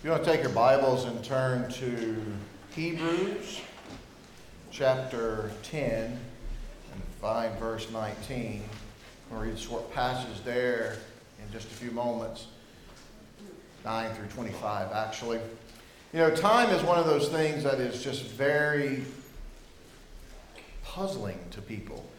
If you want to take your Bibles and turn to Hebrews chapter 10 and find verse 19, we'll read a short passage there in just a few moments. 9 through 25, actually. You know, time is one of those things that is just very puzzling to people.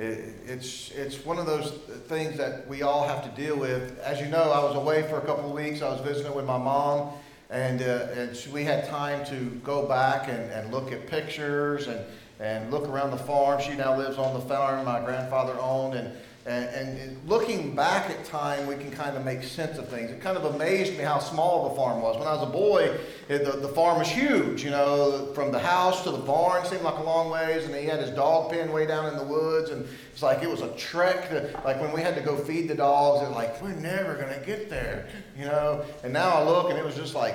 It, it's, it's one of those things that we all have to deal with. As you know, I was away for a couple of weeks. I was visiting with my mom, and, uh, and she, we had time to go back and, and look at pictures and, and look around the farm. She now lives on the farm my grandfather owned, and and, and, looking back at time, we can kind of make sense of things. It kind of amazed me how small the farm was. When I was a boy, it, the, the farm was huge, you know, from the house to the barn seemed like a long ways, and he had his dog pen way down in the woods, and it's like it was a trek. To, like when we had to go feed the dogs, it like, we're never going to get there, you know. And now I look, and it was just like,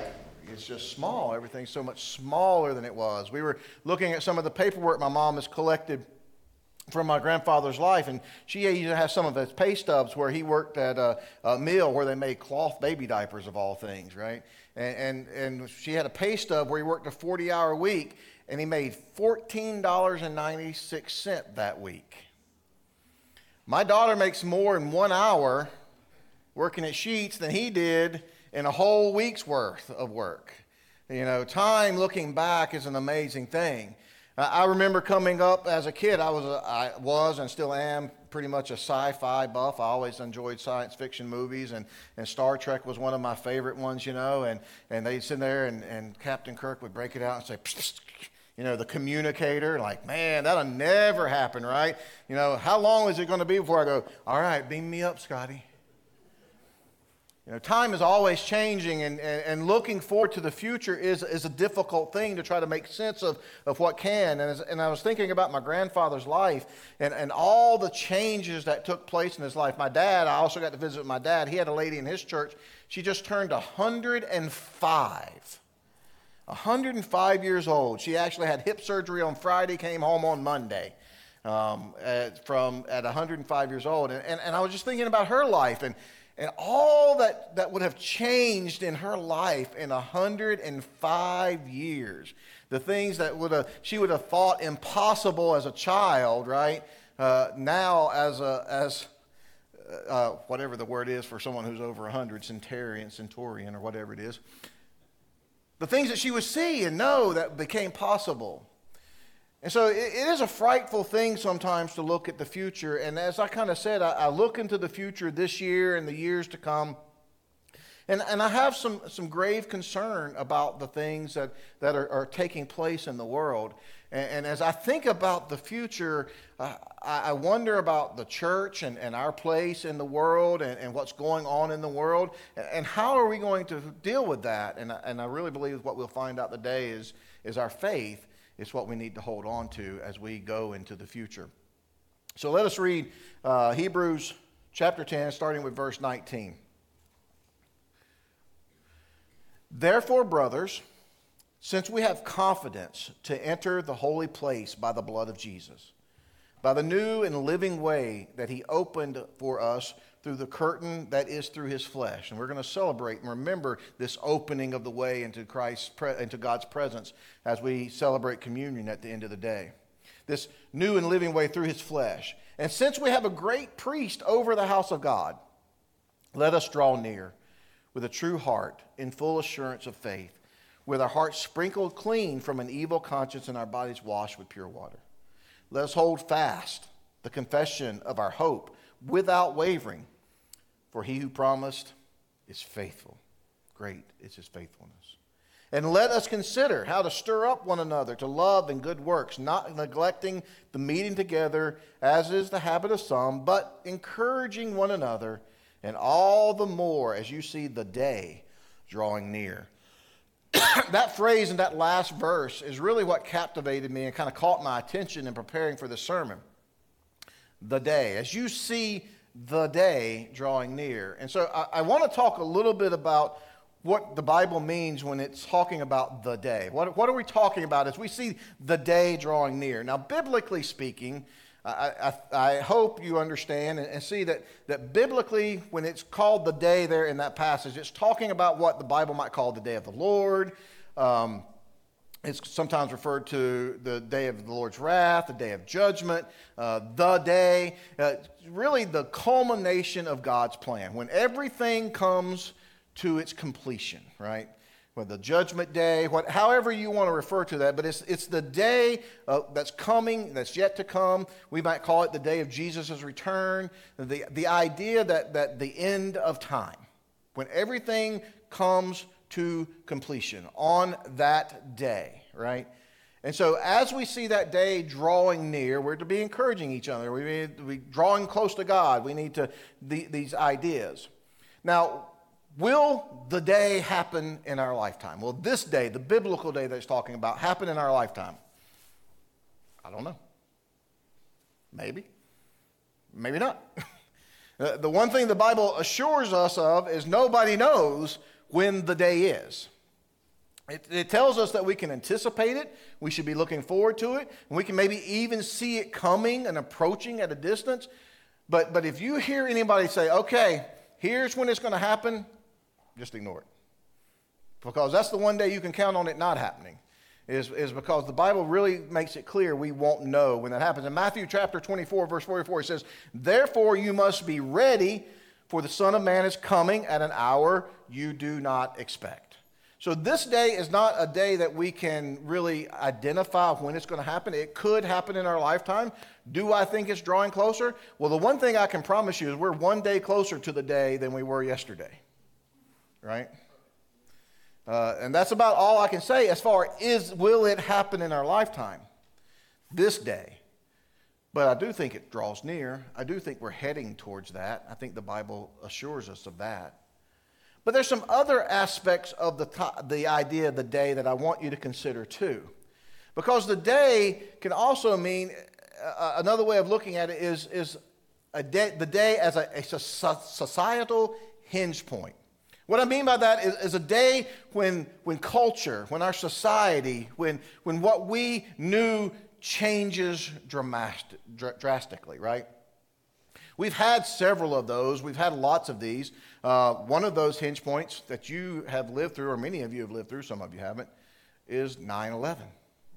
it's just small. Everything's so much smaller than it was. We were looking at some of the paperwork my mom has collected from my grandfather's life, and she used to have some of his pay stubs where he worked at a, a mill where they made cloth baby diapers of all things, right? And, and, and she had a pay stub where he worked a 40 hour week, and he made $14.96 that week. My daughter makes more in one hour working at Sheetz than he did in a whole week's worth of work. You know, time looking back is an amazing thing. I remember coming up as a kid, I was, a, I was and still am pretty much a sci fi buff. I always enjoyed science fiction movies, and, and Star Trek was one of my favorite ones, you know. And, and they'd sit there, and, and Captain Kirk would break it out and say, psst, psst, you know, the communicator, like, man, that'll never happen, right? You know, how long is it going to be before I go, all right, beam me up, Scotty? You know, time is always changing, and, and, and, looking forward to the future is, is a difficult thing to try to make sense of, of what can. And, as, and I was thinking about my grandfather's life and, and all the changes that took place in his life. My dad, I also got to visit with my dad. He had a lady in his church. She just turned 105. 105 years old. She actually had hip surgery on Friday, came home on Monday. Um, at, from at 105 years old. And, and, and I was just thinking about her life and, and all that, that would have changed in her life in 105 years. The things that would have, she would have thought impossible as a child, right? Uh, now, as, a, as uh, whatever the word is for someone who's over 100, centurion, centurion, or whatever it is, the things that she would see and know that became possible. And so it, it is a frightful thing sometimes to look at the future. And as I kind of said, I, I look into the future this year and the years to come. And, and I have some, some grave concern about the things that, that are, are taking place in the world. And, and as I think about the future, uh, I, I wonder about the church and, and our place in the world and, and what's going on in the world. And how are we going to deal with that? And, and I really believe what we'll find out today is, is our faith it's what we need to hold on to as we go into the future. So let us read uh, Hebrews chapter 10, starting with verse 19. Therefore, brothers, since we have confidence to enter the holy place by the blood of Jesus, by the new and living way that he opened for us through the curtain that is through his flesh. And we're going to celebrate and remember this opening of the way into Christ's into God's presence as we celebrate communion at the end of the day. This new and living way through his flesh. And since we have a great priest over the house of God, let us draw near with a true heart in full assurance of faith, with our hearts sprinkled clean from an evil conscience and our bodies washed with pure water. Let us hold fast the confession of our hope without wavering for he who promised is faithful. Great is his faithfulness. And let us consider how to stir up one another to love and good works, not neglecting the meeting together, as is the habit of some, but encouraging one another, and all the more as you see the day drawing near. that phrase in that last verse is really what captivated me and kind of caught my attention in preparing for the sermon. The day. As you see the day drawing near. And so I, I want to talk a little bit about what the Bible means when it's talking about the day. What, what are we talking about as we see the day drawing near? Now, biblically speaking, I, I, I hope you understand and, see that, that biblically, when it's called the day there in that passage, it's talking about what the Bible might call the day of the Lord. Um, it's sometimes referred to the day of the Lord's wrath, the day of judgment, uh, the day, uh, really the culmination of God's plan. When everything comes to its completion, right? Well, the judgment day, what, however you want to refer to that, but it's, it's the day uh, that's coming, that's yet to come. We might call it the day of Jesus' return. The, the idea that, that the end of time, when everything comes to completion on that day, right? And so, as we see that day drawing near, we're to be encouraging each other. We need to be drawing close to God. We need to, the, these ideas. Now, Will the day happen in our lifetime? Will this day, the biblical day that it's talking about, happen in our lifetime? I don't know. Maybe. Maybe not. the one thing the Bible assures us of is nobody knows when the day is. It, it, tells us that we can anticipate it, we should be looking forward to it, and we can maybe even see it coming and approaching at a distance. But, but if you hear anybody say, okay, here's when it's going to happen, just ignore it. Because that's the one day you can count on it not happening, is, is because the Bible really makes it clear we won't know when that happens. In Matthew chapter 24, verse 44, it says, Therefore you must be ready, for the Son of Man is coming at an hour you do not expect. So, this day is not a day that we can really identify when it's going to happen. It could happen in our lifetime. Do I think it's drawing closer? Well, the one thing I can promise you is we're one day closer to the day than we were yesterday right? Uh, and that's about all I can say as far as will it happen in our lifetime, this day. But I do think it draws near. I do think we're heading towards that. I think the Bible assures us of that. But there's some other aspects of the, the idea of the day that I want you to consider too. Because the day can also mean, uh, another way of looking at it is, is a day, the day as a, a societal hinge point. What I mean by that is, is, a day when, when culture, when our society, when, when what we knew changes dramatic, drastically, right? We've had several of those. We've had lots of these. Uh, one of those hinge points that you have lived through, or many of you have lived through, some of you haven't, is 9 11,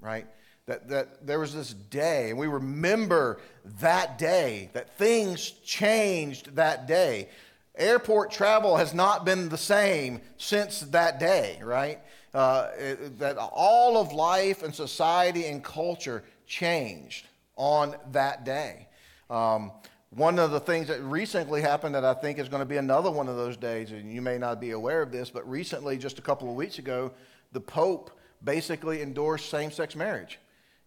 right? That, that there was this day, and we remember that day, that things changed that day. Airport travel has not been the same since that day, right? Uh, it, that all of life and society and culture changed on that day. Um, one of the things that recently happened that I think is going to be another one of those days, and you may not be aware of this, but recently, just a couple of weeks ago, the Pope basically endorsed same sex marriage.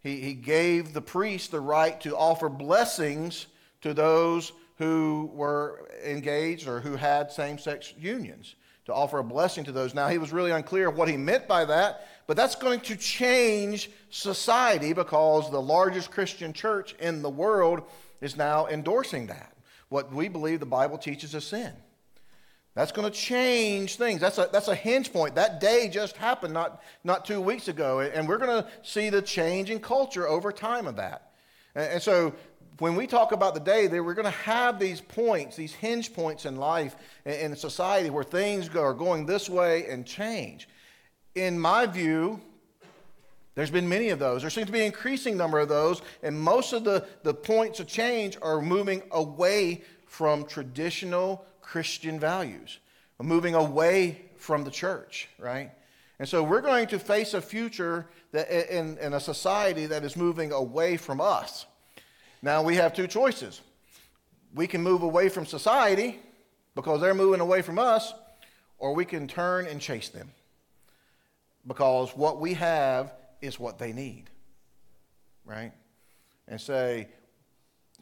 He, he gave the priest the right to offer blessings to those who were engaged or who had same sex unions to offer a blessing to those. Now, he was really unclear what he meant by that, but that's going to change society because the largest Christian church in the world is now endorsing that. What we believe the Bible teaches is sin. That's going to change things. That's a, that's a hinge point. That day just happened not, not two weeks ago, and we're going to see the change in culture over time of that. And so when we talk about the day, that we're going to have these points, these hinge points in life in society where things are going this way and change. In my view, there's been many of those. There seems to be an increasing number of those, and most of the, the points of change are moving away from traditional Christian values, moving away from the church, right? And so we're going to face a future that in, in a society that is moving away from us. Now we have two choices. We can move away from society because they're moving away from us, or we can turn and chase them because what we have is what they need, right? And say,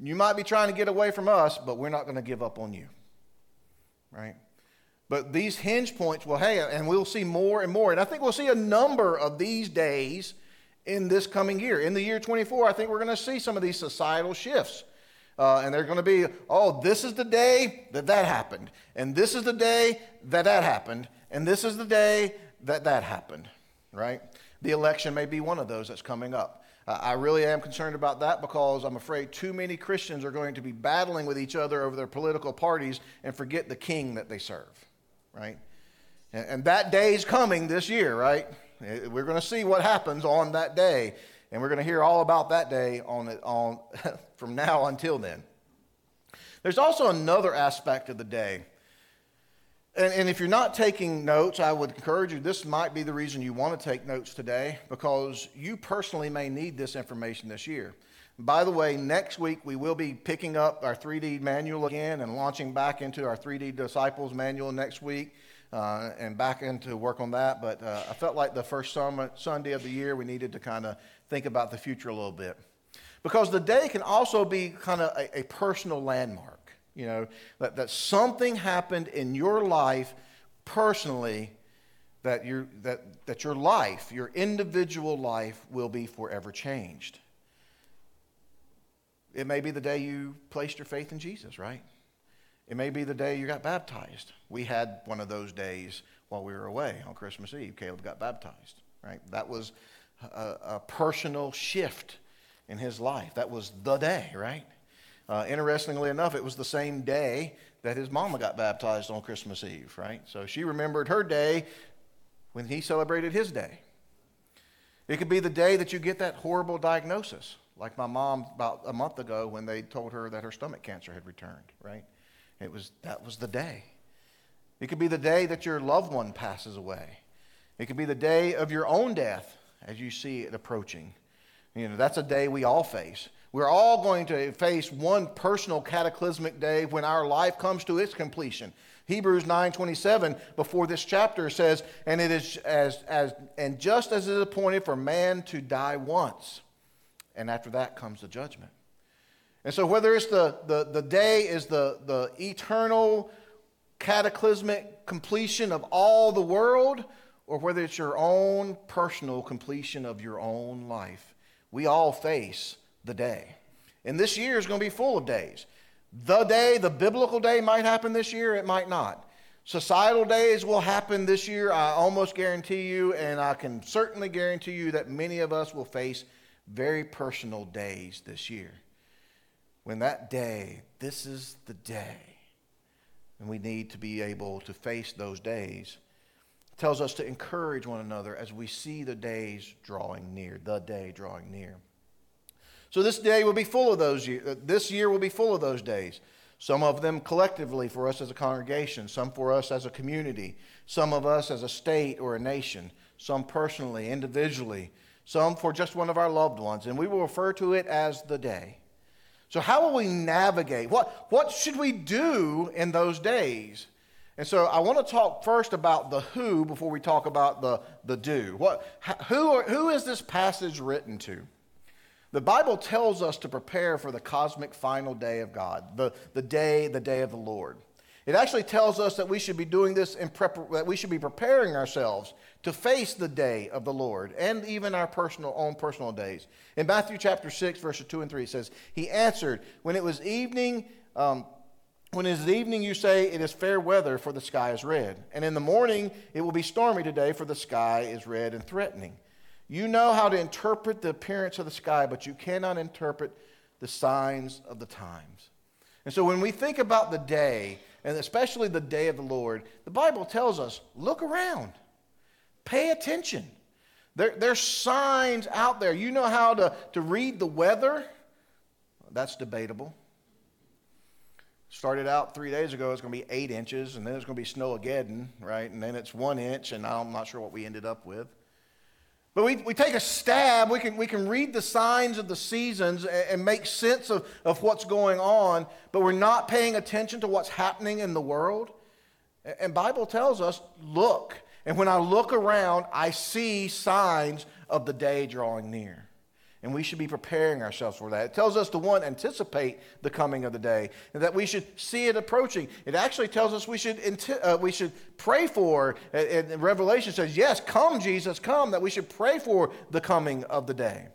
you might be trying to get away from us, but we're not going to give up on you, right? But these hinge points, well, hey, and we'll see more and more. And I think we'll see a number of these days in this coming year. In the year 24, I think we're going to see some of these societal shifts. Uh, and they're going to be, oh, this is the day that that happened. And this is the day that that happened. And this is the day that that happened, right? The election may be one of those that's coming up. I really am concerned about that because I'm afraid too many Christians are going to be battling with each other over their political parties and forget the king that they serve, right? And that day is coming this year, right? Eh, we're going to see what happens on that day, and we're going to hear all about that day on, on, from now until then. There's also another aspect of the day and, and, if you're not taking notes, I would encourage you, this might be the reason you want to take notes today because you personally may need this information this year. By the way, next week we will be picking up our 3D manual again and launching back into our 3D Disciples manual next week uh, and back into work on that. But uh, I felt like the first Sunday of the year we needed to kind of think about the future a little bit. Because the day can also be kind of a, a personal landmark. You know, that, that something happened in your life personally that, you that, that your life, your individual life, will be forever changed. It may be the day you placed your faith in Jesus, right? It may be the day you got baptized. We had one of those days while we were away on Christmas Eve. Caleb got baptized, right? That was a, a personal shift in his life. That was the day, right? Uh, interestingly enough, it was the same day that his mama got baptized on Christmas Eve, right? So she remembered her day when he celebrated his day. It could be the day that you get that horrible diagnosis, like my mom about a month ago when they told her that her stomach cancer had returned, right? It was, that was the day. It could be the day that your loved one passes away. It could be the day of your own death as you see it approaching. You know, that's a day we all face. We're all going to face one personal cataclysmic day when our life comes to its completion. Hebrews 9:27 before this chapter says, "And it is as as and just as it is appointed for man to die once, and after that comes the judgment." And so whether it's the the, the day is the, the eternal cataclysmic completion of all the world, or whether it's your own personal completion of your own life, we all face the day. And this year is going to be full of days. The day, the biblical day might happen this year, it might not. Societal days will happen this year, I almost guarantee you, and I can certainly guarantee you that many of us will face very personal days this year. When that day, this is the day, and we need to be able to face those days. Tells us to encourage one another as we see the days drawing near, the day drawing near. So this day will be full of those. Uh, this year will be full of those days. Some of them collectively for us as a congregation, some for us as a community, some of us as a state or a nation, some personally, individually, some for just one of our loved ones. And we will refer to it as the day. So, how will we navigate? What, what should we do in those days? And so, I want to talk first about the who before we talk about the, the do. What, who, who is this passage written to? The Bible tells us to prepare for the cosmic final day of God, the, the day, the day of the Lord. It actually tells us that we should be doing this in prep- that we should be preparing ourselves to face the day of the Lord and even our personal own personal days. In Matthew chapter 6, verses 2 and 3, it says, He answered, When it was evening, um, when it is evening, you say, It is fair weather, for the sky is red. And in the morning, it will be stormy today, for the sky is red and threatening. You know how to interpret the appearance of the sky, but you cannot interpret the signs of the times. And so when we think about the day, and especially the day of the Lord, the Bible tells us look around, pay attention. There, there's signs out there. You know how to, to read the weather? That's debatable. Started out three days ago, it's going to be eight inches, and then it's going to be snow again, right? And then it's one inch, and I'm not sure what we ended up with. But we, we take a stab, we can, we can read the signs of the seasons and, and make sense of, of what's going on, but we're not paying attention to what's happening in the world. And Bible tells us, look. And when I look around, I see signs of the day drawing near. And we should be preparing ourselves for that. It tells us to one, anticipate the coming of the day, and that we should see it approaching. It actually tells us we should, uh, we should pray for, and Revelation says, yes, come, Jesus, come, that we should pray for the coming of the day.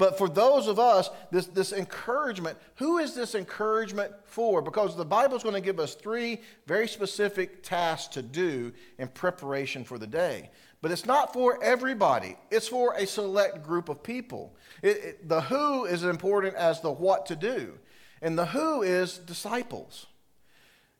But for those of us, this, this encouragement, who is this encouragement for? Because the Bible is going to give us three very specific tasks to do in preparation for the day. But it's not for everybody, it's for a select group of people. It, it, the who is as important as the what to do, and the who is disciples.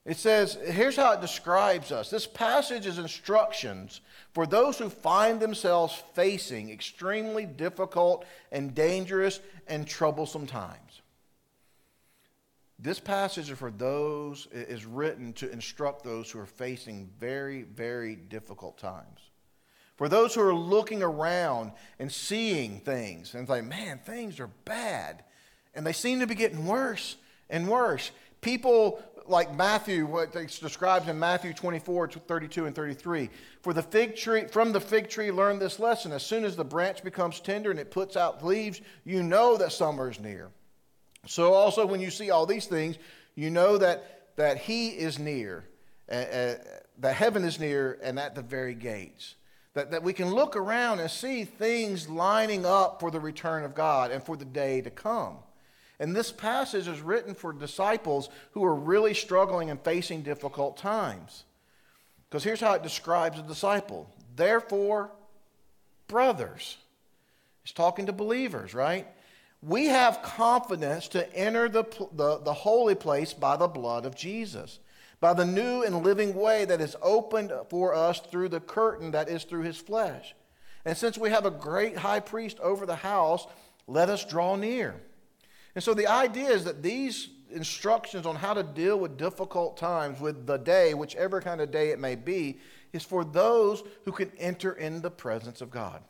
It says, here's how it describes us. This passage is instructions for those who find themselves facing extremely difficult and dangerous and troublesome times. This passage is for those is written to instruct those who are facing very, very difficult times. For those who are looking around and seeing things and like, man, things are bad. And they seem to be getting worse and worse. People like Matthew, what it describes in Matthew 24, 32, and 33. For the fig tree, from the fig tree, learn this lesson. As soon as the branch becomes tender and it puts out leaves, you know that summer is near. So also, when you see all these things, you know that, that he is near, uh, uh, that heaven is near and at the very gates. That, that we can look around and see things lining up for the return of God and for the day to come. And this passage is written for disciples who are really struggling and facing difficult times. Because here's how it describes a disciple. Therefore, brothers. He's talking to believers, right? We have confidence to enter the, the, the holy place by the blood of Jesus, by the new and living way that is opened for us through the curtain that is through his flesh. And since we have a great high priest over the house, let us draw near. And so the idea is that these instructions on how to deal with difficult times, with the day, whichever kind of day it may be, is for those who can enter in the presence of God.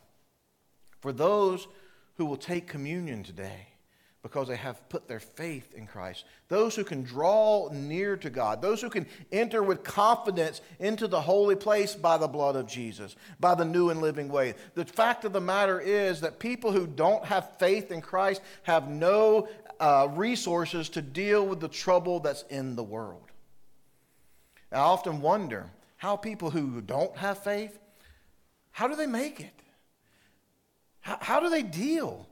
For those who will take communion today because they have put their faith in Christ. Those who can draw near to God, those who can enter with confidence into the holy place by the blood of Jesus, by the new and living way. The fact of the matter is that people who don't have faith in Christ have no uh, resources to deal with the trouble that's in the world. I often wonder how people who don't have faith, how do they make it? How, how do they deal?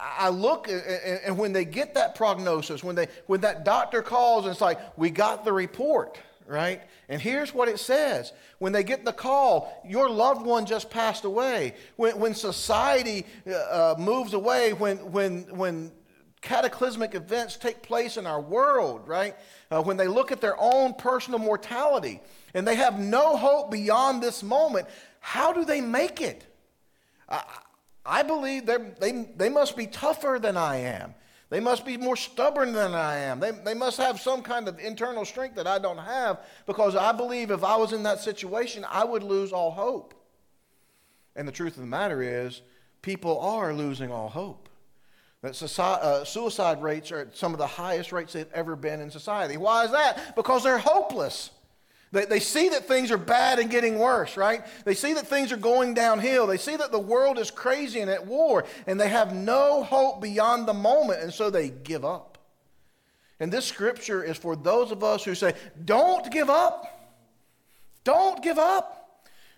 I look, and when they get that prognosis, when, they, when that doctor calls and it's like, we got the report, right? And here's what it says. When they get the call, your loved one just passed away. When, when society uh, uh, moves away, when, when, when cataclysmic events take place in our world, right? Uh, when they look at their own personal mortality and they have no hope beyond this moment, how do they make it? I believe they, they must be tougher than I am. They must be more stubborn than I am. They, they must have some kind of internal strength that I don't have because I believe if I was in that situation, I would lose all hope. And the truth of the matter is, people are losing all hope. That uh, suicide rates are at some of the highest rates they've ever been in society. Why is that? Because they're hopeless. They, they see that things are bad and getting worse, right? They see that things are going downhill. They see that the world is crazy and at war, and they have no hope beyond the moment, and so they give up. And this scripture is for those of us who say, Don't give up. Don't give up.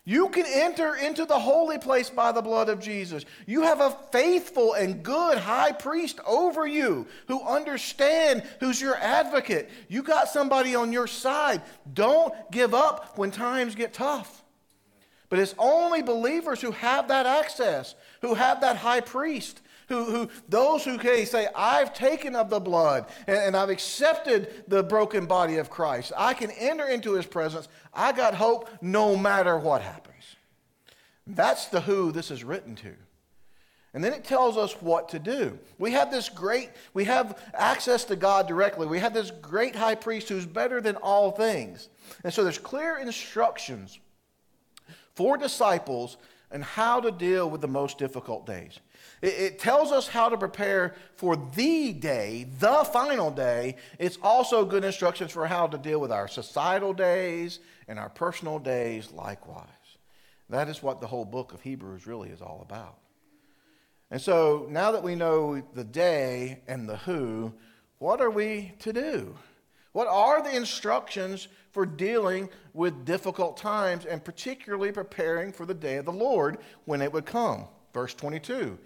You can enter into the holy place by the blood of Jesus. You have a faithful and good high priest over you who understand who's your advocate. You got somebody on your side. Don't give up when times get tough. But it's only believers who have that access, who have that high priest who, who those who can say, I've taken of the blood and, and I've accepted the broken body of Christ. I can enter into his presence. I got hope no matter what happens. That's the who this is written to. And then it tells us what to do. We have this great, we have access to God directly. We have this great high priest who's better than all things. And so there's clear instructions for disciples and how to deal with the most difficult days. It, it, tells us how to prepare for the day, the final day. It's also good instructions for how to deal with our societal days and our personal days likewise. That is what the whole book of Hebrews really is all about. And so now that we know the day and the who, what are we to do? What are the instructions for dealing with difficult times and particularly preparing for the day of the Lord when it would come? Verse 22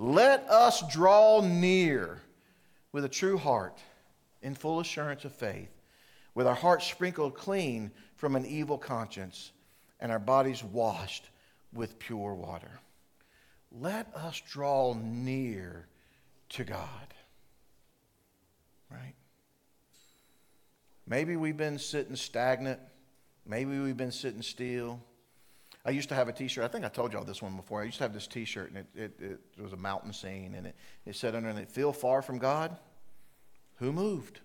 let us draw near with a true heart in full assurance of faith, with our hearts sprinkled clean from an evil conscience and our bodies washed with pure water. Let us draw near to God. Right? Maybe we've been sitting stagnant. Maybe we've been sitting still. I used to have a T-shirt. I think I told y'all this one before. I used to have this T-shirt, and it, it, it was a mountain scene, and it, it said under it, "Feel far from God? Who moved?"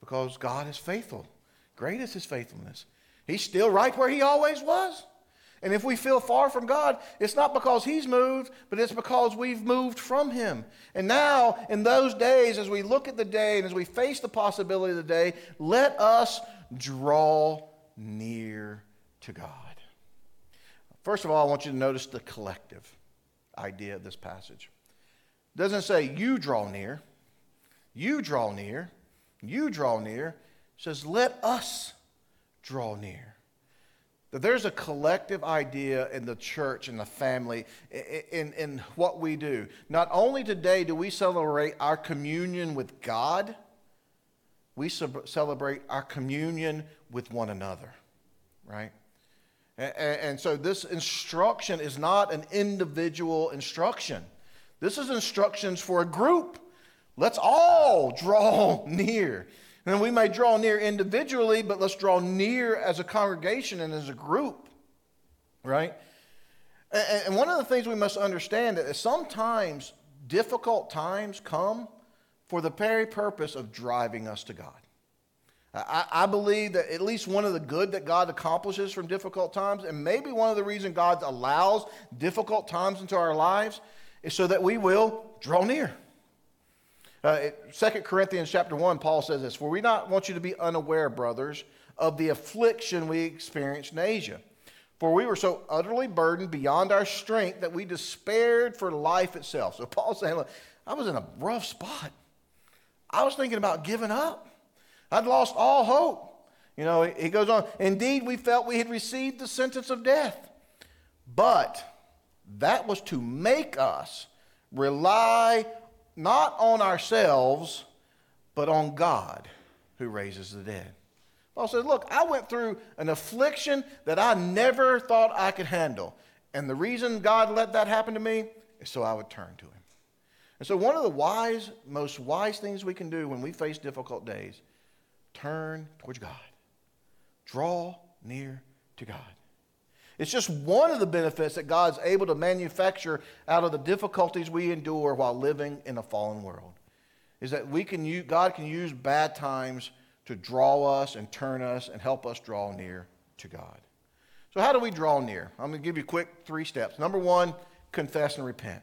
Because God is faithful. Great is His faithfulness. He's still right where He always was. And if we feel far from God, it's not because He's moved, but it's because we've moved from Him. And now, in those days, as we look at the day and as we face the possibility of the day, let us draw near to God. First of all, I want you to notice the collective idea of this passage. It doesn't say you draw near, you draw near, you draw near. It says let us draw near. That there's a collective idea in the church and the family in, in, what we do. Not only today do we celebrate our communion with God, we celebrate our communion with one another, right? And, and so this instruction is not an individual instruction. This is instructions for a group. Let's all draw near. And we may draw near individually, but let's draw near as a congregation and as a group, right? And one of the things we must understand is sometimes difficult times come for the very purpose of driving us to God. I, I, believe that at least one of the good that God accomplishes from difficult times, and maybe one of the reasons God allows difficult times into our lives, is so that we will draw near. Uh, 2 Corinthians chapter 1, Paul says this, For we not want you to be unaware, brothers, of the affliction we experienced in Asia. For we were so utterly burdened beyond our strength that we despaired for life itself. So Paul's saying, look, I was in a rough spot. I was thinking about giving up. I'd lost all hope. You know, he goes on, indeed, we felt we had received the sentence of death. But that was to make us rely not on ourselves, but on God who raises the dead. Paul says, Look, I went through an affliction that I never thought I could handle. And the reason God let that happen to me is so I would turn to Him. And so, one of the wise, most wise things we can do when we face difficult days, turn towards God. Draw near to God. It's just one of the benefits that God's able to manufacture out of the difficulties we endure while living in a fallen world. Is that we can use, God can use bad times to draw us and turn us and help us draw near to God. So, how do we draw near? I'm going to give you quick three steps. Number one, confess and repent.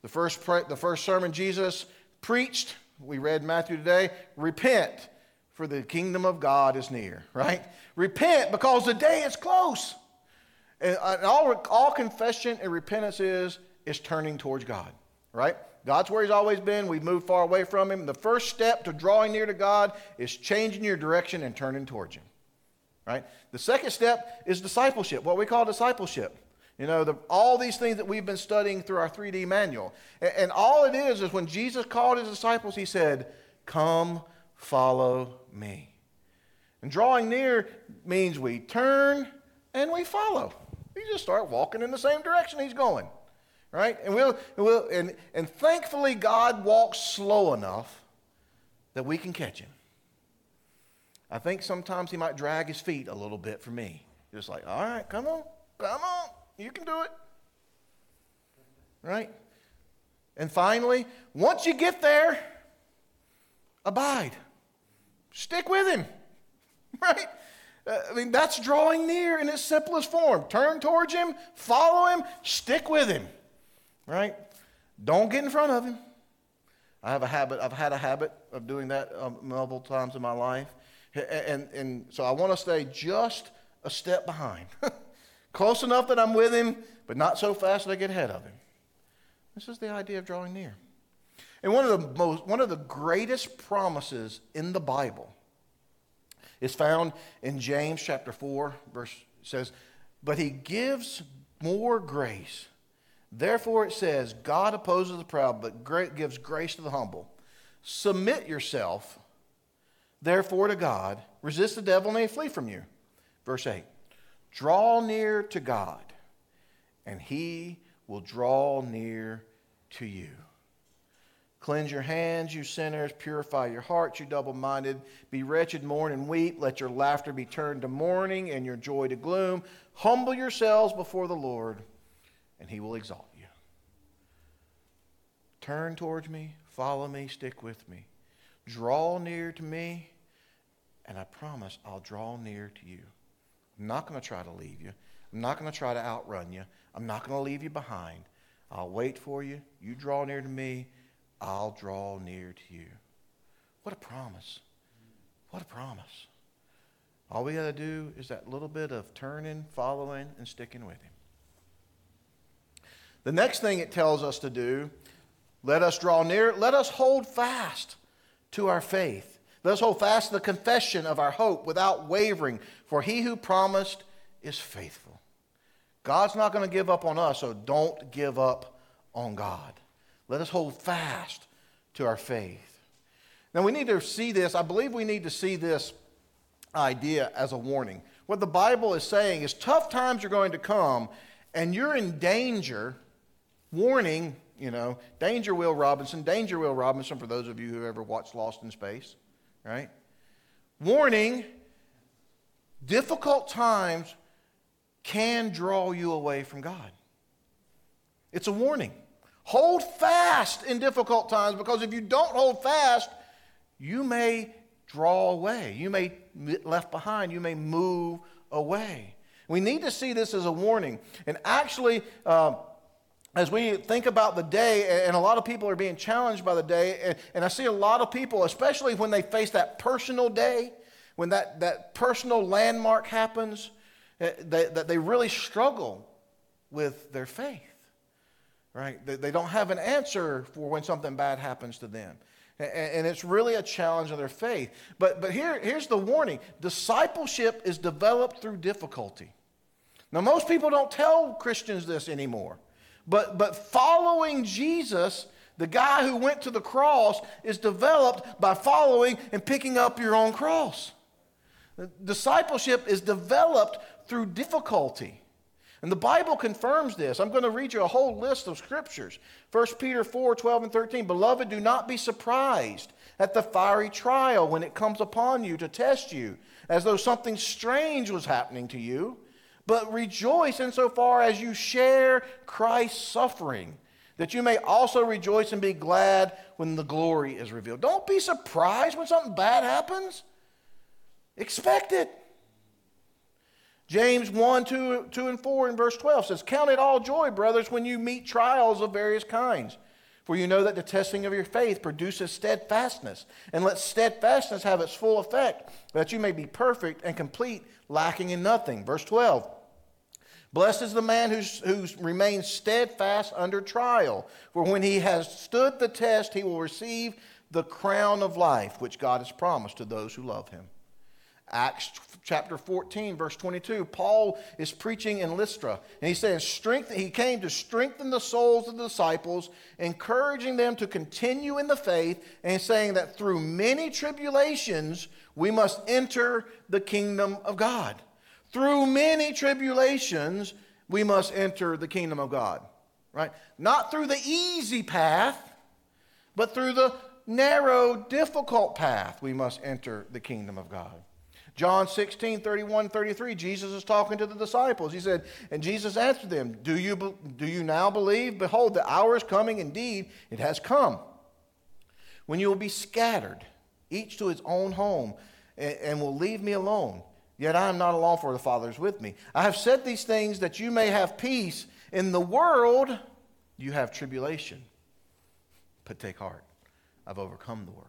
The first, the first sermon Jesus preached, we read Matthew today, repent, for the kingdom of God is near, right? Repent because the day is close. Uh, and all, all confession and repentance is, is turning towards God, right? God's where He's always been. We've moved far away from Him. The first step to drawing near to God is changing your direction and turning towards Him, right? The second step is discipleship, what we call discipleship. You know, the, all these things that we've been studying through our 3D manual. And, and all it is is when Jesus called His disciples, He said, Come, follow me. And drawing near means we turn and we follow. We just start walking in the same direction he's going. Right? And we'll, and we'll and, and thankfully God walks slow enough that we can catch him. I think sometimes he might drag his feet a little bit for me. Just like, all right, come on, come on, you can do it. Right? And finally, once you get there, abide. Stick with him. Right? Uh, I mean, that's drawing near in its simplest form. Turn towards him, follow him, stick with him. Right? Don't get in front of him. I have a habit, I've had a habit of doing that um, multiple times in my life. And, and, and so I want to stay just a step behind. Close enough that I'm with him, but not so fast that I get ahead of him. This is the idea of drawing near. And one of the most, one of the greatest promises in the Bible is found in James chapter 4, verse says, But he gives more grace. Therefore, it says, God opposes the proud, but gives grace to the humble. Submit yourself, therefore, to God. Resist the devil, and he flee from you. Verse 8 Draw near to God, and he will draw near to you. Cleanse your hands, you sinners. Purify your hearts, you double minded. Be wretched, mourn, and weep. Let your laughter be turned to mourning and your joy to gloom. Humble yourselves before the Lord and he will exalt you. Turn towards me, follow me, stick with me. Draw near to me, and I promise I'll draw near to you. I'm not going to try to leave you. I'm not going to try to outrun you. I'm not going to leave you behind. I'll wait for you. You draw near to me, I'll draw near to you. What a promise. What a promise. All we got to do is that little bit of turning, following, and sticking with Him. The next thing it tells us to do, let us draw near, let us hold fast to our faith. Let us hold fast to the confession of our hope without wavering, for he who promised is faithful. God's not going to give up on us, so don't give up on God. Let us hold fast to our faith. Now, we need to see this. I believe we need to see this idea as a warning. What the Bible is saying is tough times are going to come, and you're in danger warning, you know, danger Will Robinson, danger Will Robinson for those of you who ever watched Lost in Space, right? Warning, difficult times can draw you away from God. It's a warning. Hold fast in difficult times because if you don't hold fast, you may draw away. You may be left behind. You may move away. We need to see this as a warning. And actually, uh, as we think about the day, and a lot of people are being challenged by the day, and I see a lot of people, especially when they face that personal day, when that, that personal landmark happens, eh, that they really struggle with their faith, right? They don't have an answer for when something bad happens to them. And it's really a challenge of their faith. But, but here, here's the warning discipleship is developed through difficulty. Now, most people don't tell Christians this anymore. But, but following Jesus, the guy who went to the cross, is developed by following and picking up your own cross. Discipleship is developed through difficulty. And the Bible confirms this. I'm going to read you a whole list of scriptures. 1 Peter 4 12 and 13. Beloved, do not be surprised at the fiery trial when it comes upon you to test you, as though something strange was happening to you but rejoice insofar as you share Christ's suffering, that you may also rejoice and be glad when the glory is revealed. Don't be surprised when something bad happens. Expect it. James 1, 2, 2 and 4 in verse 12 says, Count it all joy, brothers, when you meet trials of various kinds. For you know that the testing of your faith produces steadfastness. And let steadfastness have its full effect, that you may be perfect and complete, lacking in nothing. Verse 12. Blessed is the man who remains steadfast under trial, for when he has stood the test, he will receive the crown of life which God has promised to those who love him. Acts chapter 14, verse 22, Paul is preaching in Lystra, and he says, Strength, he came to strengthen the souls of the disciples, encouraging them to continue in the faith, and saying that through many tribulations we must enter the kingdom of God. Through many tribulations, we must enter the kingdom of God, right? Not through the easy path, but through the narrow, difficult path, we must enter the kingdom of God. John 16, 31, 33, Jesus is talking to the disciples. He said, And Jesus answered them, Do you, do you now believe? Behold, the hour is coming, indeed, it has come, when you will be scattered, each to his own home, and, and will leave me alone. Yet I am not alone, for the Father is with me. I have said these things that you may have peace. In the world, you have tribulation. But take heart, I've overcome the world.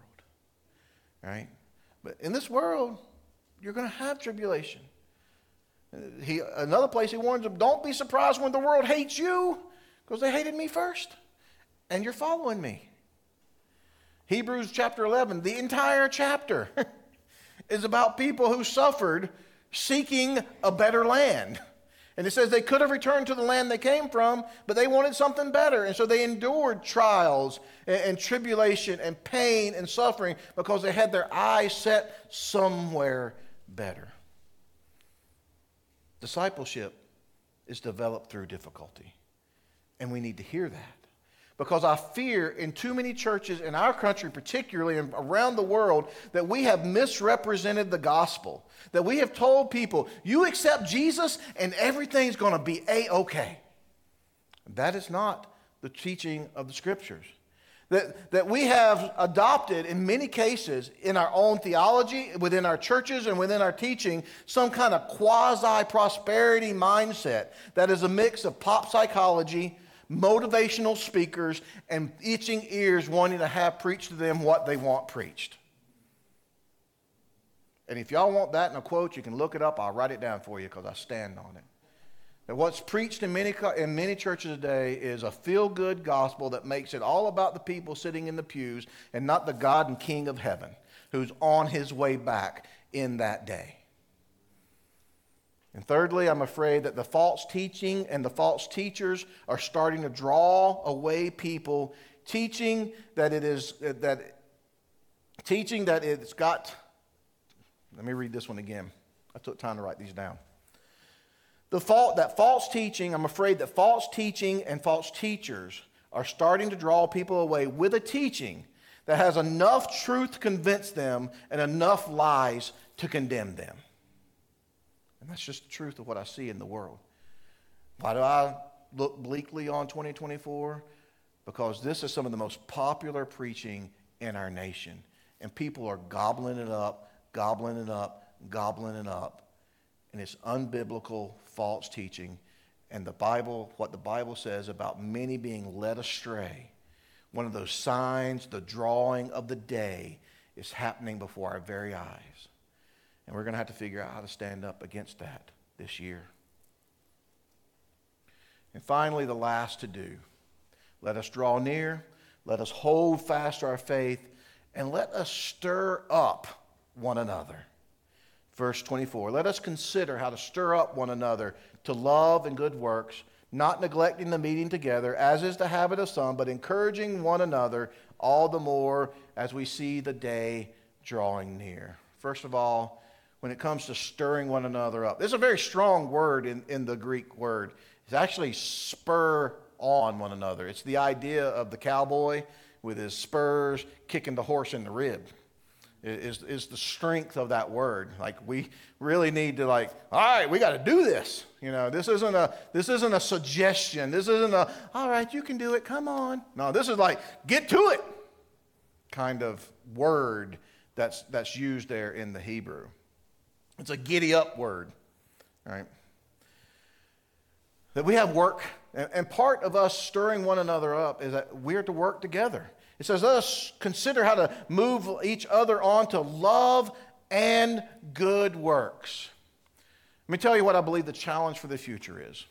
All right? But in this world, you're going to have tribulation. He, another place he warns them don't be surprised when the world hates you because they hated me first and you're following me. Hebrews chapter 11, the entire chapter. is about people who suffered seeking a better land. And it says they could have returned to the land they came from, but they wanted something better. And so they endured trials and, and, tribulation and pain and suffering because they had their eyes set somewhere better. Discipleship is developed through difficulty. And we need to hear that because I fear in too many churches in our country, particularly and around the world, that we have misrepresented the gospel. That we have told people, you accept Jesus and everything's going to be A OK. That is not the teaching of the scriptures. That, that we have adopted in many cases in our own theology, within our churches, and within our teaching, some kind of quasi prosperity mindset that is a mix of pop psychology motivational speakers and itching ears wanting to have preached to them what they want preached. And if y'all want that in a quote, you can look it up. I'll write it down for you because I stand on it. That what's preached in many, in many churches today is a feel good gospel that makes it all about the people sitting in the pews and not the God and King of heaven who's on his way back in that day. And thirdly, I'm afraid that the false teaching and the false teachers are starting to draw away people, teaching that it is uh, that teaching that it's got let me read this one again. I took time to write these down. The fault that false teaching, I'm afraid that false teaching and false teachers are starting to draw people away with a teaching that has enough truth to convince them and enough lies to condemn them. And that's just the truth of what I see in the world. Why do I look bleakly on 2024? Because this is some of the most popular preaching in our nation. And people are gobbling it up, gobbling it up, gobbling it up. And it's unbiblical, false teaching. And the Bible, what the Bible says about many being led astray, one of those signs, the drawing of the day, is happening before our very eyes. And we're going to have to figure out how to stand up against that this year. And finally, the last to do let us draw near, let us hold fast our faith, and let us stir up one another. Verse 24 Let us consider how to stir up one another to love and good works, not neglecting the meeting together, as is the habit of some, but encouraging one another all the more as we see the day drawing near. First of all, when it comes to stirring one another up. There's a very strong word in, in the Greek word. It's actually spur on one another. It's the idea of the cowboy with his spurs kicking the horse in the rib. Is, is the strength of that word. Like we really need to like, all right, we got to do this. You know, this isn't a this isn't a suggestion. This isn't a all right, you can do it. Come on. No, this is like get to it kind of word that's that's used there in the Hebrew. It's a giddy up word, right? That we have work, and part of us stirring one another up is that we're to work together. It says, let us consider how to move each other on to love and good works. Let me tell you what I believe the challenge for the future is.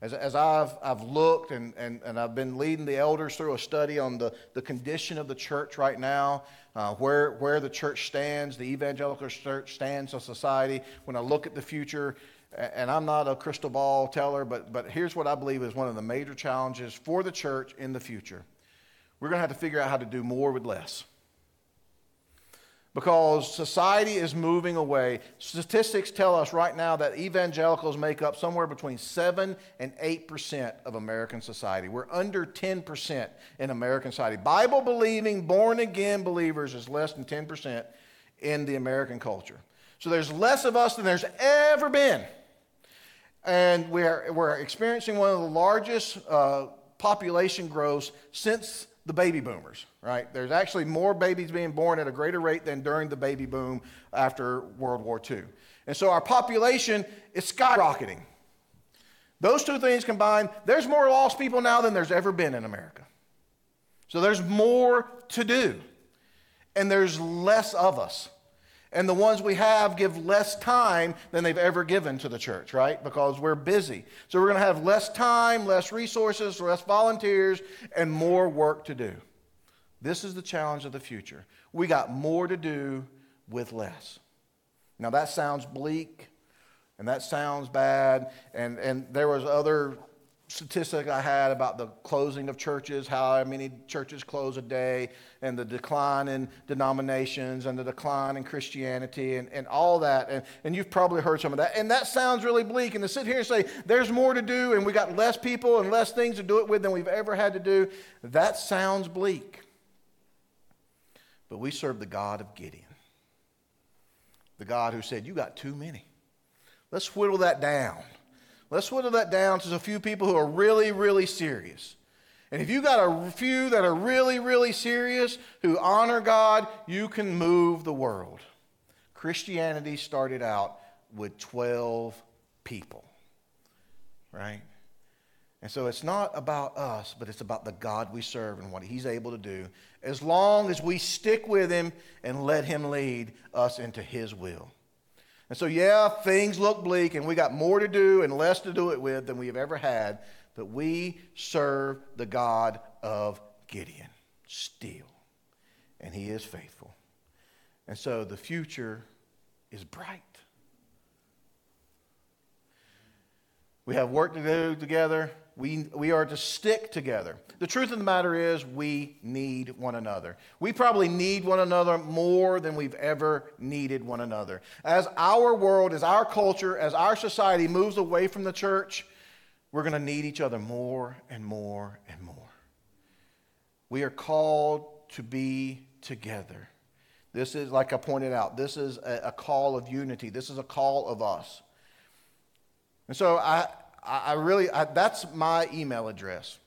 As, as I've, I've looked and, and, and I've been leading the elders through a study on the, the condition of the church right now, uh, where, where the church stands, the evangelical church stands in society. When I look at the future, and I'm not a crystal ball teller, but, but here's what I believe is one of the major challenges for the church in the future. We're going to have to figure out how to do more with less because society is moving away. Statistics tell us right now that evangelicals make up somewhere between 7 and 8% of American society. We're under 10% in American society. Bible believing, born again believers is less than 10% in the American culture. So there's less of us than there's ever been. And we're, we're experiencing one of the largest uh, population growths since the baby boomers, right? There's actually more babies being born at a greater rate than during the baby boom after World War II. And so our population is skyrocketing. Those two things combined, there's more lost people now than there's ever been in America. So there's more to do, and there's less of us. And the ones we have give less time than they've ever given to the church, right? Because we're busy. So we're going to have less time, less resources, less volunteers, and more work to do. This is the challenge of the future. We got more to do with less. Now that sounds bleak. And that sounds bad. And, and there was other statistic I had about the closing of churches, how many churches close a day, and the decline in denominations, and the decline in Christianity, and, and all that. And, and you've probably heard some of that. And that sounds really bleak. And to sit here and say, there's more to do, and we got less people and less things to do it with than we've ever had to do, that sounds bleak. But we serve the God of Gideon, the God who said, You got too many. Let's whittle that down. Let's whittle that down to a few people who are really, really serious. And if you got a few that are really, really serious, who honor God, you can move the world. Christianity started out with 12 people, right? And so it's not about us, but it's about the God we serve and what He's able to do, as long as we stick with Him and let Him lead us into His will. And so, yeah, things look bleak, and we got more to do and less to do it with than we have ever had, but we serve the God of Gideon still, and He is faithful. And so the future is bright. We have work to do together. We, we are to stick together. The truth of the matter is, we need one another. We probably need one another more than we've ever needed one another. As our world, as our culture, as our society moves away from the church, we're going to need each other more and more and more. We are called to be together. This is, like I pointed out, this is a, a call of unity. This is a call of us. And so I, I, really, I, that's my email address.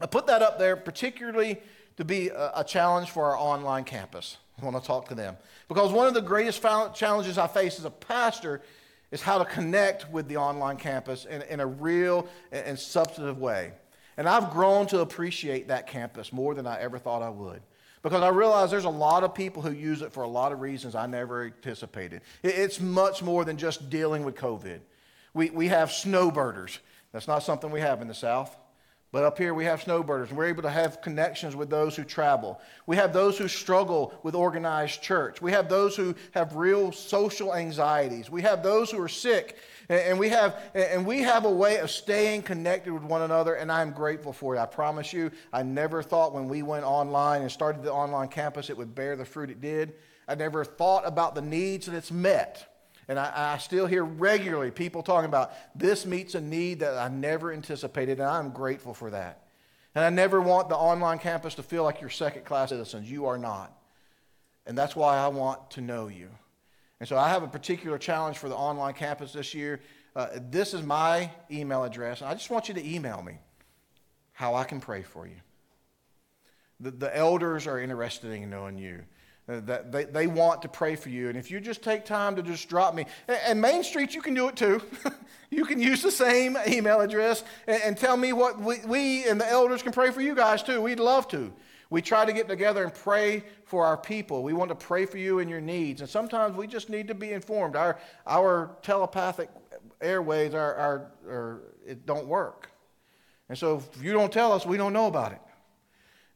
I put that up there particularly to be a, a challenge for our online campus. I want to talk to them. Because one of the greatest challenges I face as a pastor is how to connect with the online campus in, in a real and substantive way. And I've grown to appreciate that campus more than I ever thought I would. Because I realize there's a lot of people who use it for a lot of reasons I never anticipated. It's much more than just dealing with COVID. We, we have snowbirders. That's not something we have in the South. But up here, we have snowbirders, and we're able to have connections with those who travel. We have those who struggle with organized church. We have those who have real social anxieties. We have those who are sick, and we have, and we have a way of staying connected with one another, and I'm grateful for it. I promise you, I never thought when we went online and started the online campus it would bear the fruit it did. I never thought about the needs that it's met. And I, I, still hear regularly people talking about this meets a need that I never anticipated, and I'm grateful for that. And I never want the online campus to feel like you're second class citizens. You are not. And that's why I want to know you. And so I have a particular challenge for the online campus this year. Uh, this is my email address, and I just want you to email me how I can pray for you. The, the elders are interested in knowing you. Uh, that they, they want to pray for you. And if you just take time to just drop me, and Main Street, you can do it too. you can use the same email address and, and tell me what we, we, and the elders can pray for you guys too. We'd love to. We try to get together and pray for our people. We want to pray for you and your needs. And sometimes we just need to be informed. Our, our telepathic airways are, are, are, it don't work. And so if you don't tell us, we don't know about it.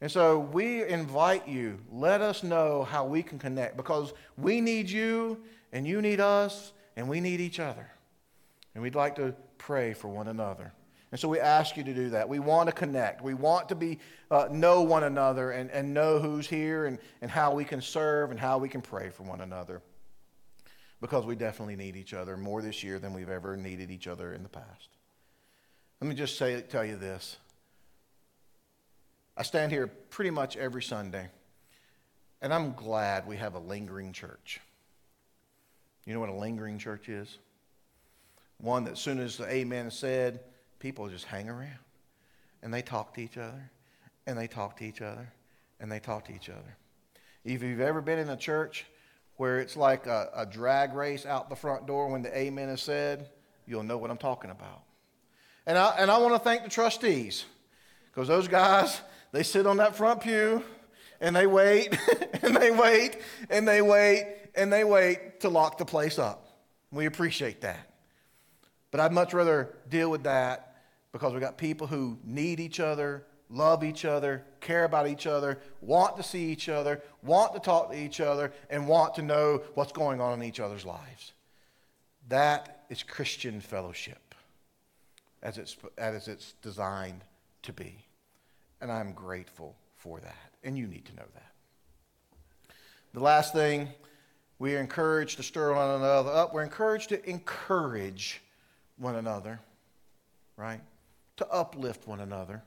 And so we invite you, let us know how we can connect because we need you and you need us and we need each other. And we'd like to pray for one another. And so we ask you to do that. We want to connect. We want to be, uh, know one another and, and know who's here and, and how we can serve and how we can pray for one another. Because we definitely need each other more this year than we've ever needed each other in the past. Let me just say, tell you this. I stand here pretty much every Sunday, and I'm glad we have a lingering church. You know what a lingering church is? One that as soon as the amen is said, people just hang around and they talk to each other and they talk to each other and they talk to each other. If you've ever been in a church where it's like a, a drag race out the front door when the amen is said, you'll know what I'm talking about. And I, and I want to thank the trustees because those guys, they sit on that front pew and they wait and they wait and they wait and they wait to lock the place up. We appreciate that. But I'd much rather deal with that because we've got people who need each other, love each other, care about each other, want to see each other, want to talk to each other, and want to know what's going on in each other's lives. That is Christian fellowship as it's, as it's designed to be. And I'm grateful for that. And you need to know that. The last thing, we are encouraged to stir one another up. We're encouraged to encourage one another, right? To uplift one another.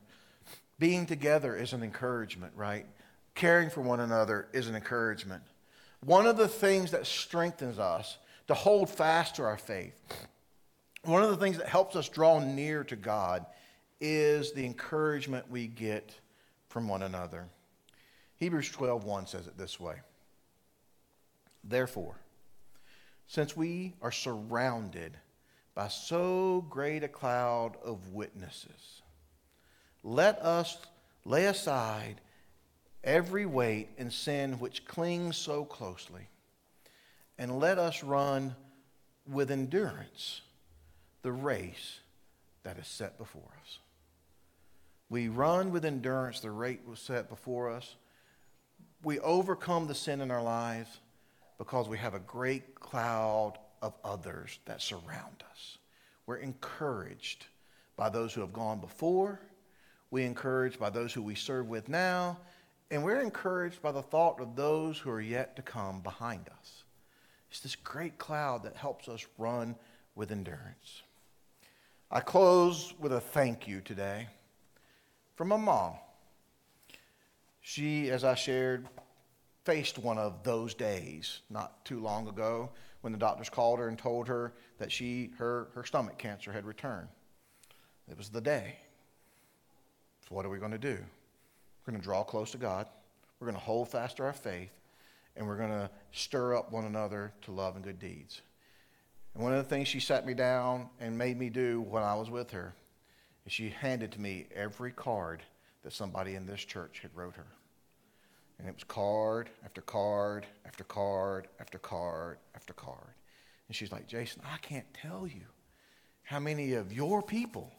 Being together is an encouragement, right? Caring for one another is an encouragement. One of the things that strengthens us to hold fast to our faith, one of the things that helps us draw near to God is the encouragement we get from one another. Hebrews 12:1 says it this way. Therefore, since we are surrounded by so great a cloud of witnesses, let us lay aside every weight and sin which clings so closely, and let us run with endurance the race that is set before us. We run with endurance the rate was set before us. We overcome the sin in our lives because we have a great cloud of others that surround us. We're encouraged by those who have gone before. We're encouraged by those who we serve with now. And we're encouraged by the thought of those who are yet to come behind us. It's this great cloud that helps us run with endurance. I close with a thank you today from a mom. She, as I shared, faced one of those days not too long ago when the doctors called her and told her that she, her, her stomach cancer had returned. It was the day. So, what are we going to do? We're going to draw close to God. We're going to hold fast to our faith. And we're going to stir up one another to love and good deeds. And one of the things she sat me down and made me do when I was with her is she handed to me every card that somebody in this church had wrote her. And it was card after card after card after card after card. And she's like, Jason, I can't tell you how many of your people,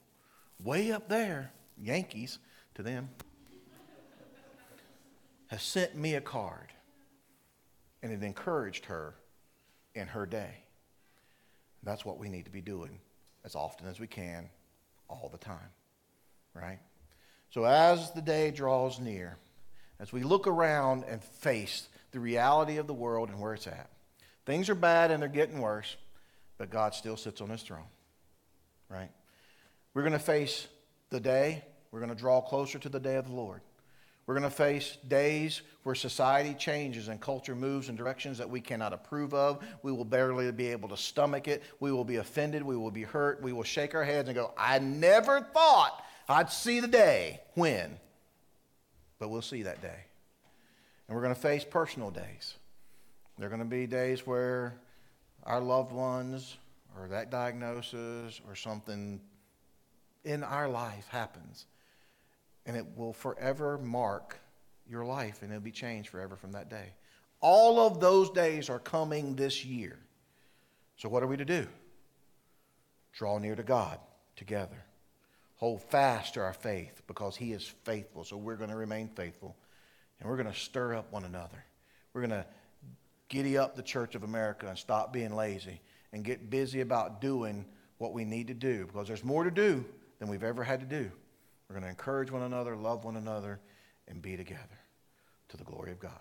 way up there, Yankees to them, have sent me a card. And it encouraged her in her day. That's what we need to be doing as often as we can, all the time. Right? So as the day draws near, as we look around and face the reality of the world and where it's at. Things are bad and they're getting worse, but God still sits on his throne, right? We're going to face the day, we're going to draw closer to the day of the Lord. We're going to face days where society changes and culture moves in directions that we cannot approve of. We will barely be able to stomach it. We will be offended. We will be hurt. We will shake our heads and go, I never thought I'd see the day when but we'll see that day. And we're going to face personal days. There are going to be days where our loved ones or that diagnosis or something in our life happens. And it will forever mark your life and it'll be changed forever from that day. All of those days are coming this year. So, what are we to do? Draw near to God together hold fast to our faith because He is faithful. So we're going to remain faithful. And we're going to stir up one another. We're going to giddy up the Church of America and stop being lazy and get busy about doing what we need to do because there's more to do than we've ever had to do. We're going to encourage one another, love one another, and be together to the glory of God.